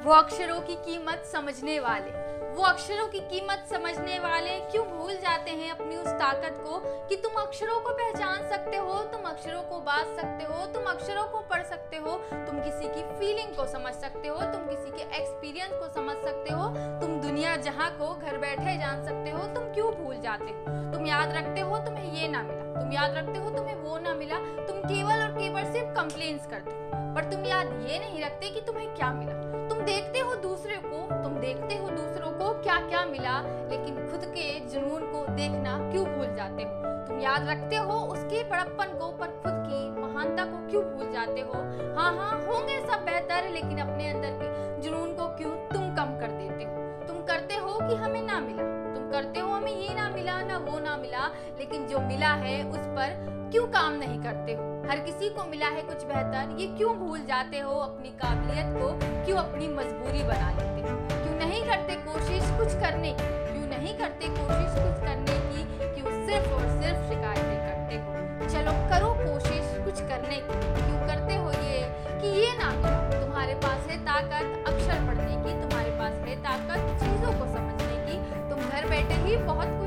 वो अक्षरों की कीमत समझने वाले। वो अक्षरों की कीमत समझने वाले क्यों भूल जाते हैं अपनी उस ताकत को कि तुम अक्षरों को पहचान सकते हो, तुम अक्षरों को बात सकते हो, तुम अक्षरों को पढ़ सकते हो, तुम किसी की फीलिंग को समझ सकते हो, तुम किसी के एक्सपीरियंस को समझ सकते हो, तुम दुनिया जहाँ को घर बैठे जान सकते हो, तुम क्यों भूल जाते हो? तुम याद रखते हो, तुम्हें ये ना मिला। तुम याद रखते हो, तुम्हें वो ना मिला। तुम केवल और केवल सिर्फ़ कंप्लेन्स करते हो। पर तुम याद ये नहीं रखते कि तुम्हें क्या मिला। देखते हो दूसरे को, तुम देखते हो दूसरों को क्या क्या मिला, लेकिन खुद के जुनून को देखना क्यों भूल जाते हो? तुम याद रखते हो उसके बड़प्पन को, पर खुद की महानता को क्यों भूल जाते हो? हाँ हाँ होंगे सब बेहतर, लेकिन अपने अंदर के जुनून को क्यों तुम कम कर देते हो? तुम करते हो कि हमें ना मिला? तुम करते हो हमें ये ना मिला, ना वो ना मिला, लेकिन जो मिला है उस पर क्यों काम नहीं करते हो? हर किसी को मिला है कुछ बेहतर। ये क्यों भूल जाते हो अपनी काबिलियत को? क्यों अपनी मजबूरी बना लेते क्यों नहीं करते कोशिश कुछ करने की? क्यों नहीं करते कोशिश कुछ करने की क्यों सिर्फ़ और सिर्फ़ शिकायतें करते हो? चलो करो कोशिश कुछ करने की। क्यों करते हो ये? कि ये ना करो। तुम्हारे पास है ताकत, अक्षर पढ़ने की। तुम्हारे पास है ताकत, चीज़ों को समझने की। तुम घर बैठे ही बहुत